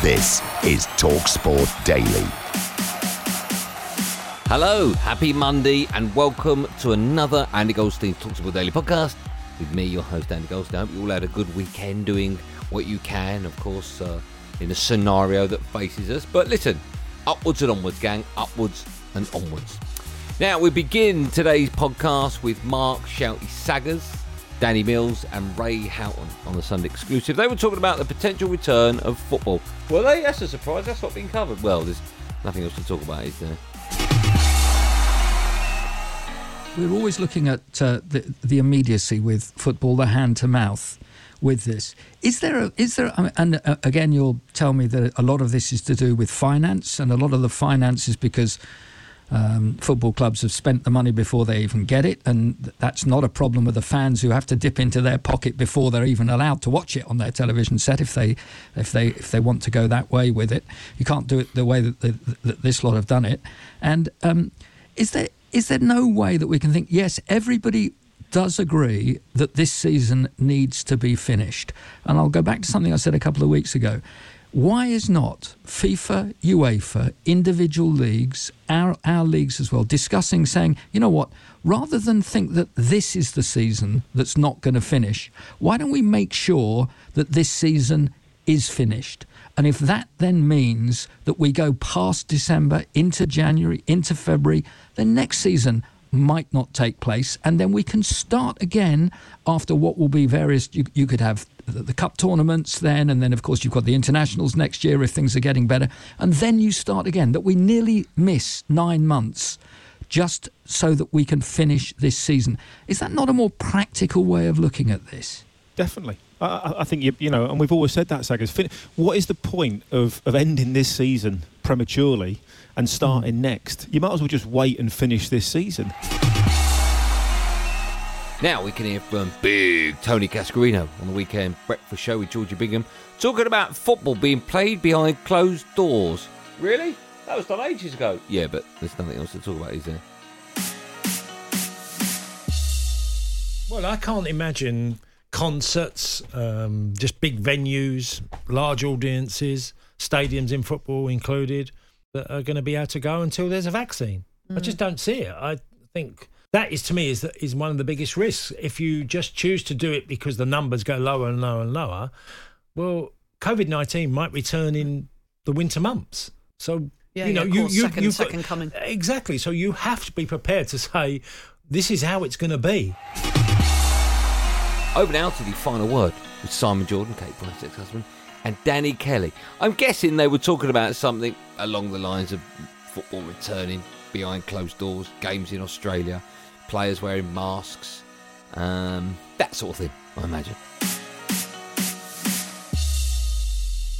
This is TalkSport Daily. Hello, happy Monday, and welcome to another Andy Goldstein TalkSport Daily podcast with me, your host Andy Goldstein. I hope you all had a good weekend doing what you can, of course, uh, in a scenario that faces us. But listen, upwards and onwards, gang, upwards and onwards. Now we begin today's podcast with Mark Shouty Saggers Danny Mills and Ray Houghton on the Sunday exclusive. They were talking about the potential return of football. Were they? That's a surprise. That's not been covered. Well, there's nothing else to talk about, is there? We're always looking at uh, the, the immediacy with football, the hand to mouth with this. Is there a, is there, and uh, again, you'll tell me that a lot of this is to do with finance, and a lot of the finance is because um, football clubs have spent the money before they even get it, and that's not a problem with the fans who have to dip into their pocket before they're even allowed to watch it on their television set if they if they if they want to go that way with it. You can't do it the way that, the, that this lot have done it. And um, is there is there no way that we can think yes, everybody does agree that this season needs to be finished? And I'll go back to something I said a couple of weeks ago why is not FIFA, UEFA, individual leagues, our, our leagues as well, discussing saying, you know what, rather than think that this is the season that's not going to finish, why don't we make sure that this season is finished? And if that then means that we go past December into January, into February, then next season might not take place. And then we can start again after what will be various, you, you could have the, the, cup tournaments then, and then of course you've got the internationals next year if things are getting better, and then you start again. That we nearly miss nine months just so that we can finish this season. Is that not a more practical way of looking at this? Definitely. I, I think you, you know, and we've always said that, Saggers. What is the point of, of ending this season prematurely and starting mm. next? You might as well just wait and finish this season. Now we can hear from big Tony Cascarino on the weekend breakfast show with Georgie Bingham talking about football being played behind closed doors. Really? That was done ages ago. Yeah, but there's nothing else to talk about, is there? Well, I can't imagine concerts, um, just big venues, large audiences, stadiums in football included, that are going to be able to go until there's a vaccine. Mm. I just don't see it. I think that is to me is is one of the biggest risks. If you just choose to do it because the numbers go lower and lower and lower, well, COVID nineteen might return in the winter months. So yeah, you know, yeah, you, you, second, you've second got, coming. exactly. So you have to be prepared to say, this is how it's going to be. Over now to the final word with Simon Jordan, Kate Price's ex-husband, and Danny Kelly. I'm guessing they were talking about something along the lines of football returning behind closed doors, games in Australia players wearing masks, um, that sort of thing, I imagine.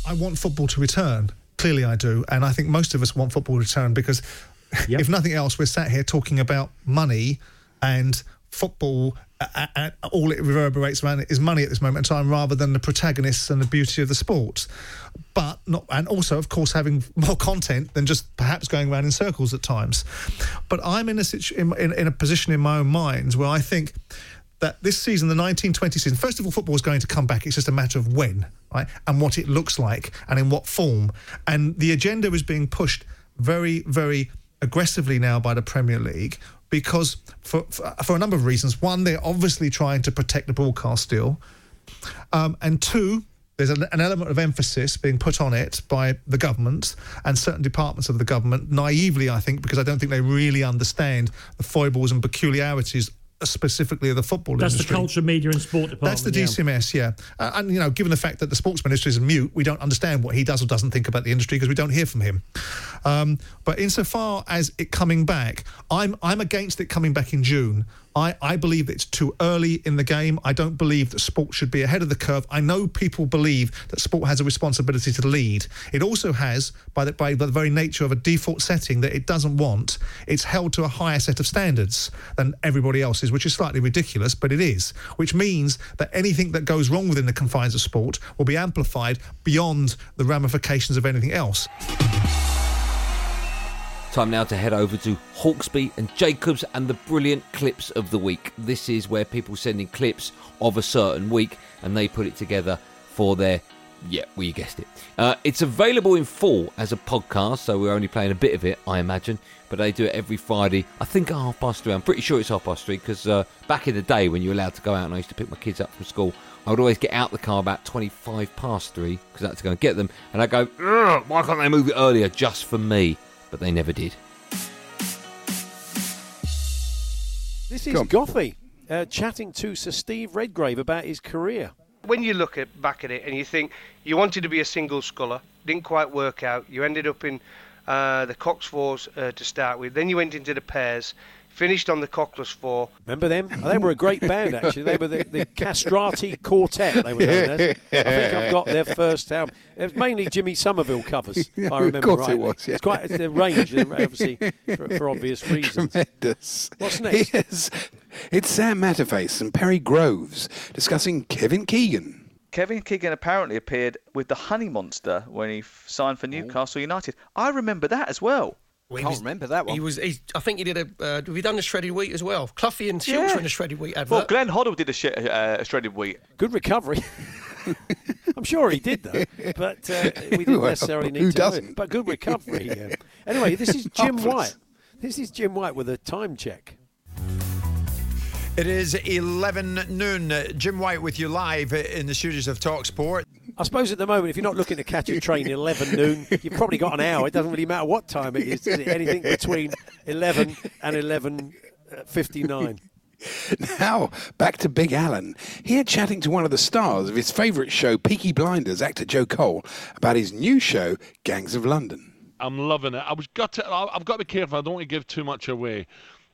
I want football to return. Clearly, I do. And I think most of us want football to return because, yep. if nothing else, we're sat here talking about money and football all it reverberates around is money at this moment in time rather than the protagonists and the beauty of the sport but not and also of course having more content than just perhaps going around in circles at times but i'm in a situ- in, in, in a position in my own mind where i think that this season, the 1920 season, first of all, football is going to come back. It's just a matter of when, right? And what it looks like and in what form. And the agenda is being pushed very, very aggressively now by the Premier League because for, for, for a number of reasons. One, they're obviously trying to protect the broadcast deal, um, and two, there's an, an, element of emphasis being put on it by the government and certain departments of the government, naively, I think, because I don't think they really understand the foibles and peculiarities specifically of the football industry. That's industry. the culture, media, and sport department. That's the DCMS, yeah. yeah. Uh, and you know, given the fact that the sports minister is mute, we don't understand what he does or doesn't think about the industry because we don't hear from him. Um, but insofar as it coming back, I'm I'm against it coming back in June. I, I believe it's too early in the game. I don't believe that sport should be ahead of the curve. I know people believe that sport has a responsibility to lead. It also has, by the, by the very nature of a default setting that it doesn't want, it's held to a higher set of standards than everybody else's, which is slightly ridiculous, but it is. Which means that anything that goes wrong within the confines of sport will be amplified beyond the ramifications of anything else. Time now to head over to Hawksbee and Jacobs and the brilliant clips of the week. This is where people send in clips of a certain week and they put it together for their yeah, well, you guessed it. Uh, it's available in full as a podcast, so we're only playing a bit of it, I imagine. But they do it every Friday. I think at half past three. I'm pretty sure it's half past three because uh, back in the day when you were allowed to go out and I used to pick my kids up from school, I would always get out the car about 25 past three because I had to go and get them. And I go, why can't they move it earlier just for me? But they never did. This is Goffy uh, chatting to Sir Steve Redgrave about his career. When you look at back at it and you think you wanted to be a single sculler, didn't quite work out. You ended up in uh, the Coxed Fours uh, to start with. Then you went into the pairs finished on the Coxless Four. Remember them? Oh, they were a great band, actually. They were the, the Castrati Quartet, they were known as. I think I've got their first album. It was mainly Jimmy Somerville covers, yeah, I remember Of course right. it was, yeah. It's quite it's a range, obviously, for, for obvious reasons. Tremendous. What's next? Yes. It's Sam Matterface and Perry Groves discussing Kevin Keegan. Kevin Keegan apparently appeared with the Honey Monster when he signed for oh. Newcastle United. I remember that as well. Well, Can't remember that one. He was. He, I think he did a. Uh, have we done the shredded wheat as well? Cluffy and Shields Yeah. were in the shredded wheat advert. Well, Glenn Hoddle did a, sh- uh, a shredded wheat. Good recovery. I'm sure he did, though. But uh, we didn't Well, necessarily need who to know it. doesn't? But good recovery. Yeah. Anyway, this is Jim White. This is Jim White with a time check. It is 11 noon. Jim White with you live in the studios of Talksport. I suppose at the moment, if you're not looking to catch a train at 11 noon, you've probably got an hour. It doesn't really matter what time it is, does it? Anything between 11 and 11.59. Uh, now, back to Big Alan. Here chatting to one of the stars of his favourite show, Peaky Blinders, actor Joe Cole, about his new show, Gangs of London. I'm loving it. I was got to. I've got to be careful. I don't want to give too much away.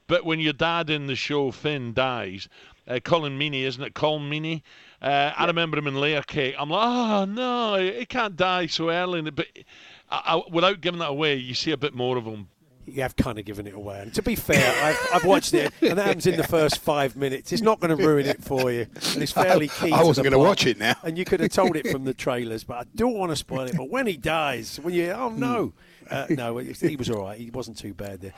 But when your dad in the show Finn dies, uh, Colm Meaney, isn't it? Colm Meaney. Uh, I remember him in Layer Cake. I'm like, oh no, he can't die so early. But I, I, without giving that away, you see a bit more of him. You have kind of given it away. And to be fair, I've, I've watched it, and that happens in the first five minutes. It's not going to ruin it for you. And it's fairly key. I to wasn't gonna watch it now. And you could have told it from the trailers, but I don't want to spoil it. But when he dies, when you, oh no, uh, no, he was all right. He wasn't too bad there.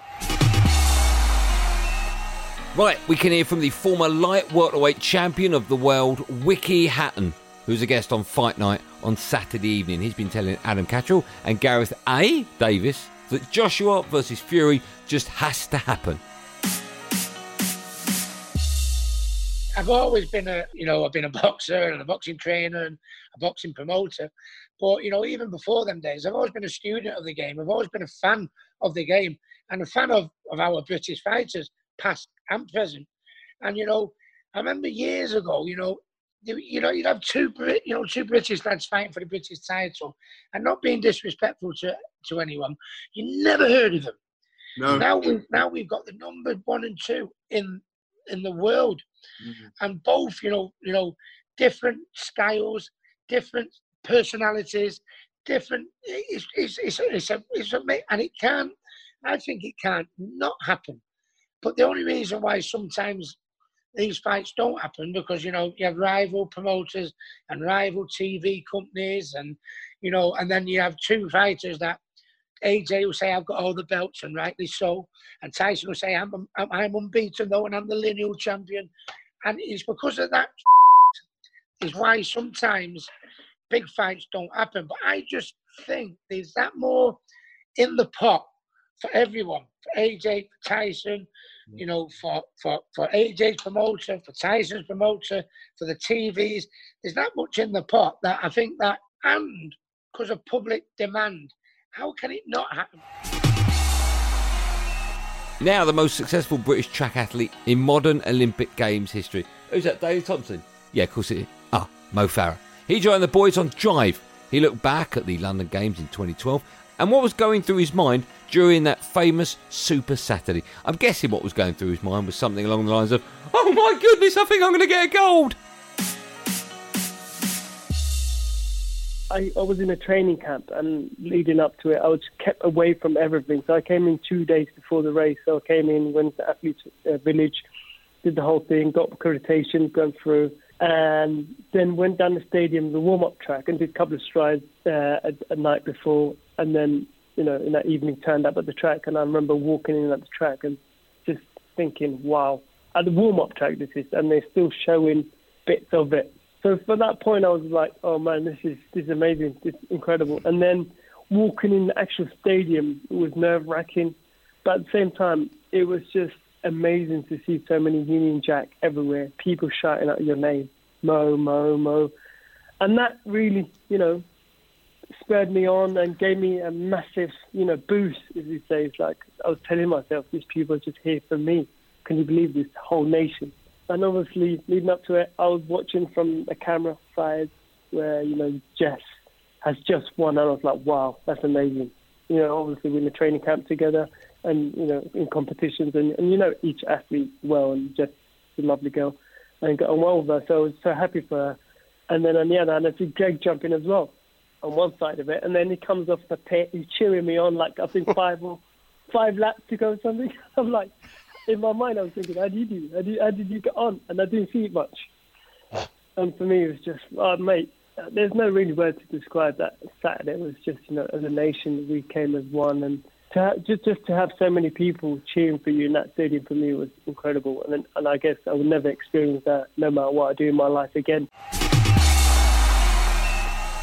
Right, we can hear from the former light welterweight champion of the world, Ricky Hatton, who's a guest on Fight Night on Saturday evening. He's been telling Adam Catterall and Gareth A. Davis that Joshua versus Fury just has to happen. I've always been a, you know, I've been a boxer and a boxing trainer and a boxing promoter. But, you know, even before them days, I've always been a student of the game. I've always been a fan of the game and a fan of, of our British fighters, past and present. And, you know, I remember years ago, you know, you you know, you'd have two, Brit, you know, two British lads fighting for the British title, and not being disrespectful to, to anyone, you never heard of them. No. Now we now we've got the number one and two in in the world, mm-hmm. and both you know you know different styles, different personalities, different. It's it's it's, it's a it's a and it can. I think it can not happen. But the only reason why sometimes these fights don't happen because you know you have rival promoters and rival TV companies, and you know, and then you have two fighters that AJ will say I've got all the belts, and rightly so, and Tyson will say I'm I'm, unbeaten though, and I'm the lineal champion, and it's because of that is why sometimes big fights don't happen. But I just think there's that more in the pot for everyone, for AJ, for Tyson, you know, for, for, for AJ's promoter, for Tyson's promoter, for the TVs. There's that much in the pot that I think that, and because of public demand, how can it not happen? Now, the most successful British track athlete in modern Olympic Games history. Who's that, Daley Thompson? Yeah, of course it is. Ah, Mo Farah. He joined the boys on Drive. He looked back at the London Games in 2012 and what was going through his mind during that famous Super Saturday. I'm guessing what was going through his mind was something along the lines of, Oh my goodness, I think I'm going to get a gold. I, I was in a training camp and leading up to it, I was kept away from everything. So I came in two days before the race. So I came in, went to Athletes uh, Village, did the whole thing, got accreditation, going through, and then went down the stadium, the warm up track, and did a couple of strides uh, a, a night before. And then, you know, in that evening, turned up at the track. And I remember walking in at the track and just thinking, wow, at the warm up track, this is, and they're still showing bits of it. So for that point, I was like, oh man, this is this is amazing, is incredible. And then walking in the actual stadium was nerve wracking, but at the same time, it was just amazing to see so many Union Jack everywhere, people shouting out your name, Mo, Mo, Mo, and that really, you know, spurred me on and gave me a massive, you know, boost. As you say, it's like I was telling myself, these people are just here for me. Can you believe this whole nation? And obviously, leading up to it, I was watching from the camera side where, you know, Jess has just won. And I was like, wow, that's amazing. You know, obviously, we're in the training camp together and, you know, in competitions. And, and you know each athlete well. And Jess is a lovely girl and got on well with her. So I was so happy for her. And then on the other hand, I see Greg jumping as well on one side of it. And then he comes off the pit, he's cheering me on like I think five or five laps to go or something. I'm like, in my mind, I was thinking, how did you do? How did, how did you get on? And I didn't see it much. And for me, it was just, oh, mate, there's no really word to describe that Saturday. It was just, you know, as a nation, we came as one. And to just, just to have so many people cheering for you in that stadium for me was incredible. And, and I guess I will never experience that no matter what I do in my life again.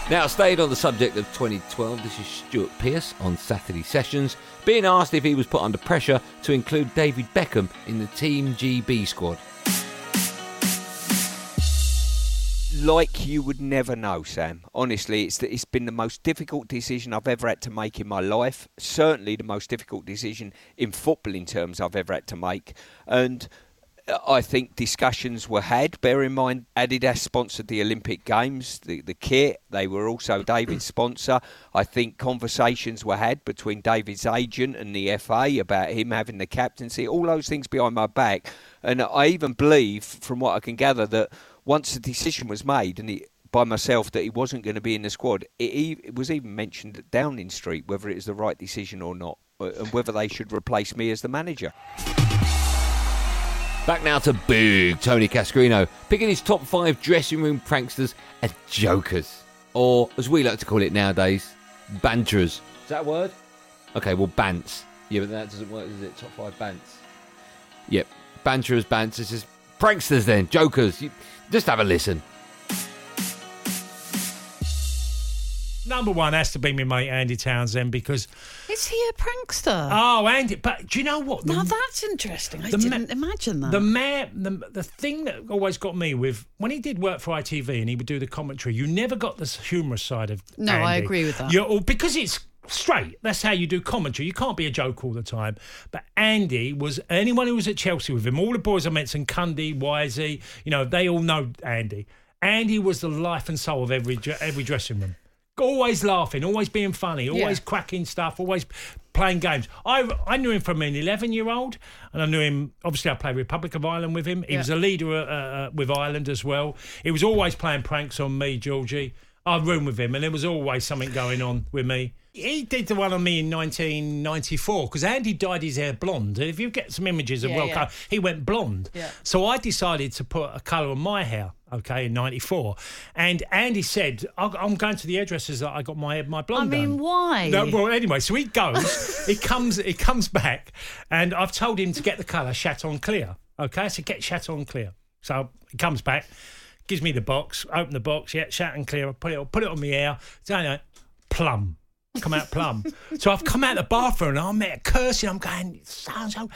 Now, staying on the subject of 2012, this is Stuart Pearce on Saturday Sessions, being asked if he was put under pressure to include David Beckham in the Team GB squad. Like you would never know, Sam. Honestly, it's it's been the most difficult decision I've ever had to make in my life. Certainly, the most difficult decision in footballing terms I've ever had to make. And uh, I think discussions were had. Bear in mind, Adidas sponsored the Olympic Games, the, the kit. They were also David's sponsor. I think conversations were had between David's agent and the FA about him having the captaincy. All those things behind my back. And I even believe, from what I can gather, that once the decision was made and by myself that he wasn't going to be in the squad, it, it was even mentioned at Downing Street whether it is the right decision or not, uh, and whether they should replace me as the manager. Back now to big Tony Cascarino, picking his top five dressing room pranksters and jokers. Or, as we like to call it nowadays, banterers. Is that a word? Okay, well, bants. Yeah, but that doesn't work, does it? Top five bants. Yep, banterers, bants. This is pranksters then, jokers. You, just have a listen. Number one has to be my mate Andy Townsend because Is he a prankster? oh Andy, but do you know what? now that's interesting. I the ma- didn't imagine that. The mayor, the, the thing that always got me with when he did work for ITV and he would do the commentary, you never got the humorous side of. No, I Andy. agree with that. You're, or because it's straight. That's how you do commentary. You can't be a joke all the time. But Andy was anyone who was at Chelsea with him. All the boys I mentioned, Cundy, Wisey, you know, they all know Andy. Andy was the life and soul of every every dressing room. Always laughing, always being funny, always Yeah. cracking stuff, always playing games. I I knew him from an 11 year old, and I knew him. Obviously, I played Republic of Ireland with him. He Yeah. was a leader uh, uh, with Ireland as well. He was always playing pranks on me, Georgie. I'd room with him, and there was always something going on with me. He did the one on me in 1994 because Andy dyed his hair blonde. And if you get some images of Yeah, World yeah. Cup, he went blonde. Yeah. So I decided to put a colour on my hair, okay, in 94. And Andy said, "I- I'm going to the hairdressers that I got my my blonde." I blonde mean, done." why? No, well, anyway, so he goes, he comes, he comes back, and I've told him to get the colour Chaton Clear. Okay, so get Chaton Clear. So he comes back, gives me the box, open the box, yeah, Chaton Clear, I put it, put it on my you know, plum. come out plum. so I've come out the bathroom and I'm there cursing. I'm going, so so.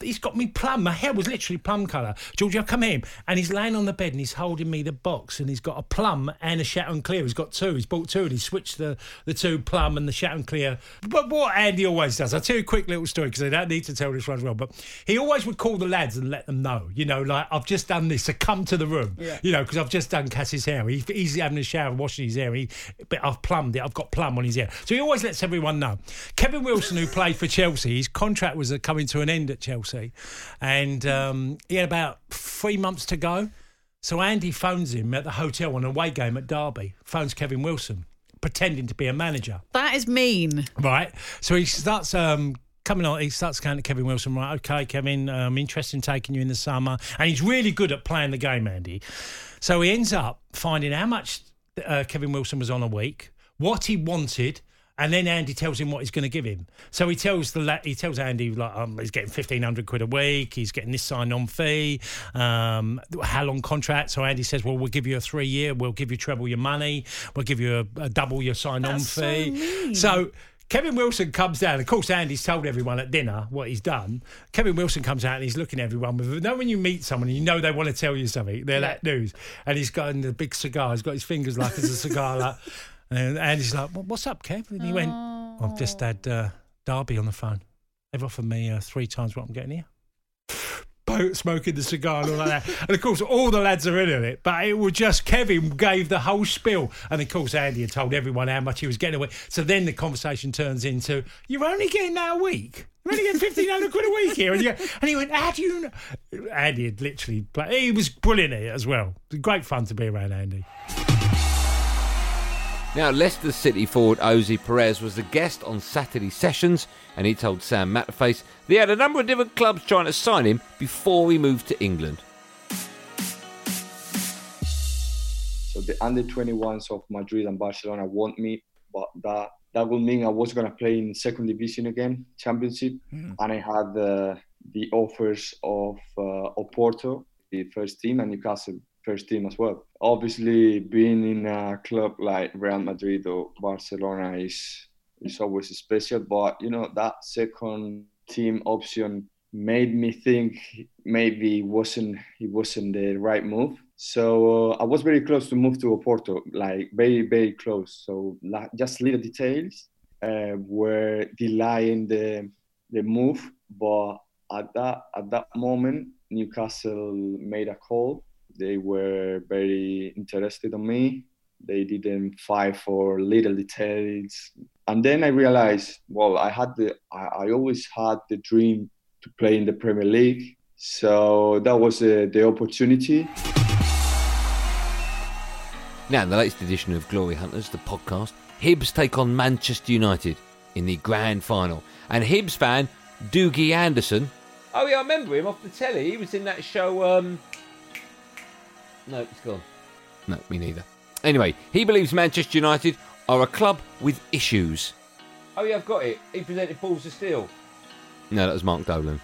He's got me plum. My hair was literally plum colour. Georgie, I've come in and he's laying on the bed and he's holding me the box and he's got a plum and a Chateau and Clear. He's got two. He's bought two and he switched the, the two plum and the Chateau and Clear. But what Andy always does, I'll tell you a quick little story because I don't need to tell this one as well. But he always would call the lads and let them know, you know, like I've just done this, so come to the room, Yeah. you know, because I've just done Cass's hair. He, he's having a shower, washing his hair. He, but I've plumbed it. I've got plum on his hair. So he always lets everyone know. Kevin Wilson, who played for Chelsea, his contract was uh, coming to an end at Chelsea, and um, he had about three months to go. So Andy phones him at the hotel on a away game at Derby. Phones Kevin Wilson, pretending to be a manager. That is mean. Right. So he starts um, coming on. He starts going to Kevin Wilson. Right. Okay, Kevin. I'm interested in taking you in the summer, and he's really good at playing the game, Andy. So he ends up finding how much uh, Kevin Wilson was on a week, what he wanted. And then Andy tells him what he's going to give him. So he tells the la- he tells Andy like um, he's getting fifteen hundred quid a week. He's getting this sign on fee. Um, how long contract? So Andy says, well, we'll give you a three year. We'll give you treble your money. We'll give you a, a double your sign on That's so fee. mean. so Kevin Wilson comes down. Of course, Andy's told everyone at dinner what he's done. Kevin Wilson comes out and he's looking at everyone with. You know, when you meet someone, and you know they want to tell you something. They're that news, and he's got in the big cigar. He's got his fingers like it's a cigar. like, and Andy's like, "Well, "What's up, Kev?" And he went, "I've just had uh, Derby on the phone. They've offered me uh, three times what I'm getting here." Boat smoking the cigar and all like that. And of course, all the lads are in on it, but it was just Kevin gave the whole spiel. And of course, Andy had told everyone how much he was getting away. So then the conversation turns into, You're only getting that a week. You're only getting 1500 quid a week here. And, you and he went, How do you know? Andy had literally played. He was brilliant at it as well. Great fun to be around Andy. Now, Leicester City forward Ayoze Perez was the guest on Saturday sessions, and he told Sam Matterface they had a number of different clubs trying to sign him before he moved to England. So the under 21s of Madrid and Barcelona want me, but that that would mean I was gonna play in second division again, championship, Mm. and I had the the offers of uh, Oporto, the first team, and Newcastle first team as well. Obviously, being in a club like Real Madrid or Barcelona is is always special, but you know that second team option made me think maybe it wasn't it wasn't the right move. So uh, I was very close to move to Oporto, like very very close. So like, just little details uh, were delaying the the move, but at that at that moment Newcastle made a call. They were very interested in me. They didn't fight for little details, and then I realized, well, I had the I, I always had the dream to play in the Premier League. So that was uh, the opportunity. Now, in the latest edition of Glory Hunters, the podcast, Hibs take on Manchester United in the grand final. And Hibs fan Dougie Anderson. Oh, yeah, I remember him off the telly. He was in that show. Um... No, it's gone. No, me neither. Anyway, he believes Manchester United are a club with issues. Oh, yeah, I've got it. He presented Balls of Steel. No, that was Mark Dolan.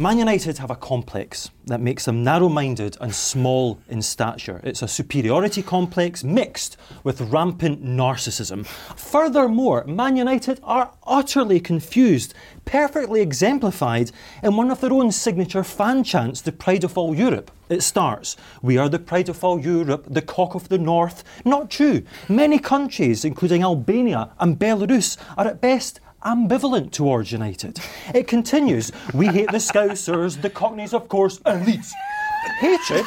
Man United have a complex that makes them narrow minded and small in stature. It's a superiority complex mixed with rampant narcissism. Furthermore, Man United are utterly confused, perfectly exemplified in one of their own signature fan chants, the Pride of All Europe. It starts, We are the pride of all Europe, the cock of the north. Not true. Many countries, including Albania and Belarus, are at best ambivalent towards United. It continues, we hate the Scousers, the Cockneys, of course, and Leeds. Hatred?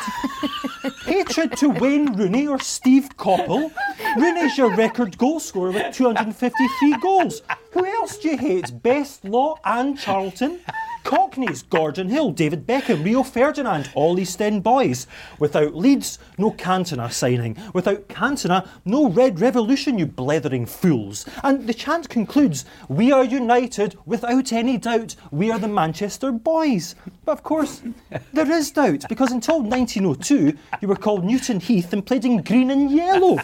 Hatred to Wayne Rooney or Steve Coppell? Rooney's your record goal scorer with 253 goals. Who else do you hate? Best Law and Charlton? Cockneys, Gordon Hill, David Beckham, Rio Ferdinand, all these End boys. Without Leeds, no Cantona signing. Without Cantona, no Red Revolution, you blethering fools. And the chant concludes, We are united without any doubt. We are the Manchester boys. But of course, there is doubt, because until 1902, you were called Newton Heath and played in green and yellow.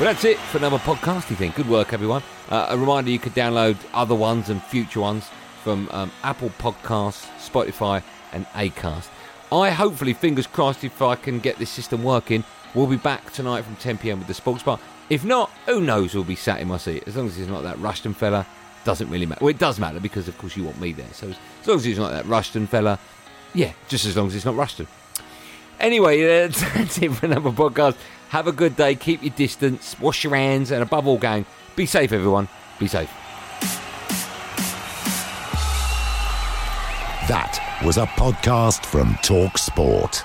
But that's it for another podcasty thing. Good work, everyone. Uh, a reminder you could download other ones and future ones from um, Apple Podcasts, Spotify, and Acast. I hopefully, fingers crossed, if I can get this system working, we'll be back tonight from 10 pm with the Sports Bar. If not, who knows? We'll be sat in my seat. As long as he's not that Rushton fella, doesn't really matter. Well, it does matter because, of course, you want me there. So as, long as he's not that Rushton fella, yeah, just as long as it's not Rushton. Anyway, that's it for another podcast. Have a good day. Keep your distance. Wash your hands. And above all, gang, be safe, everyone. Be safe. That was a podcast from Talk Sport.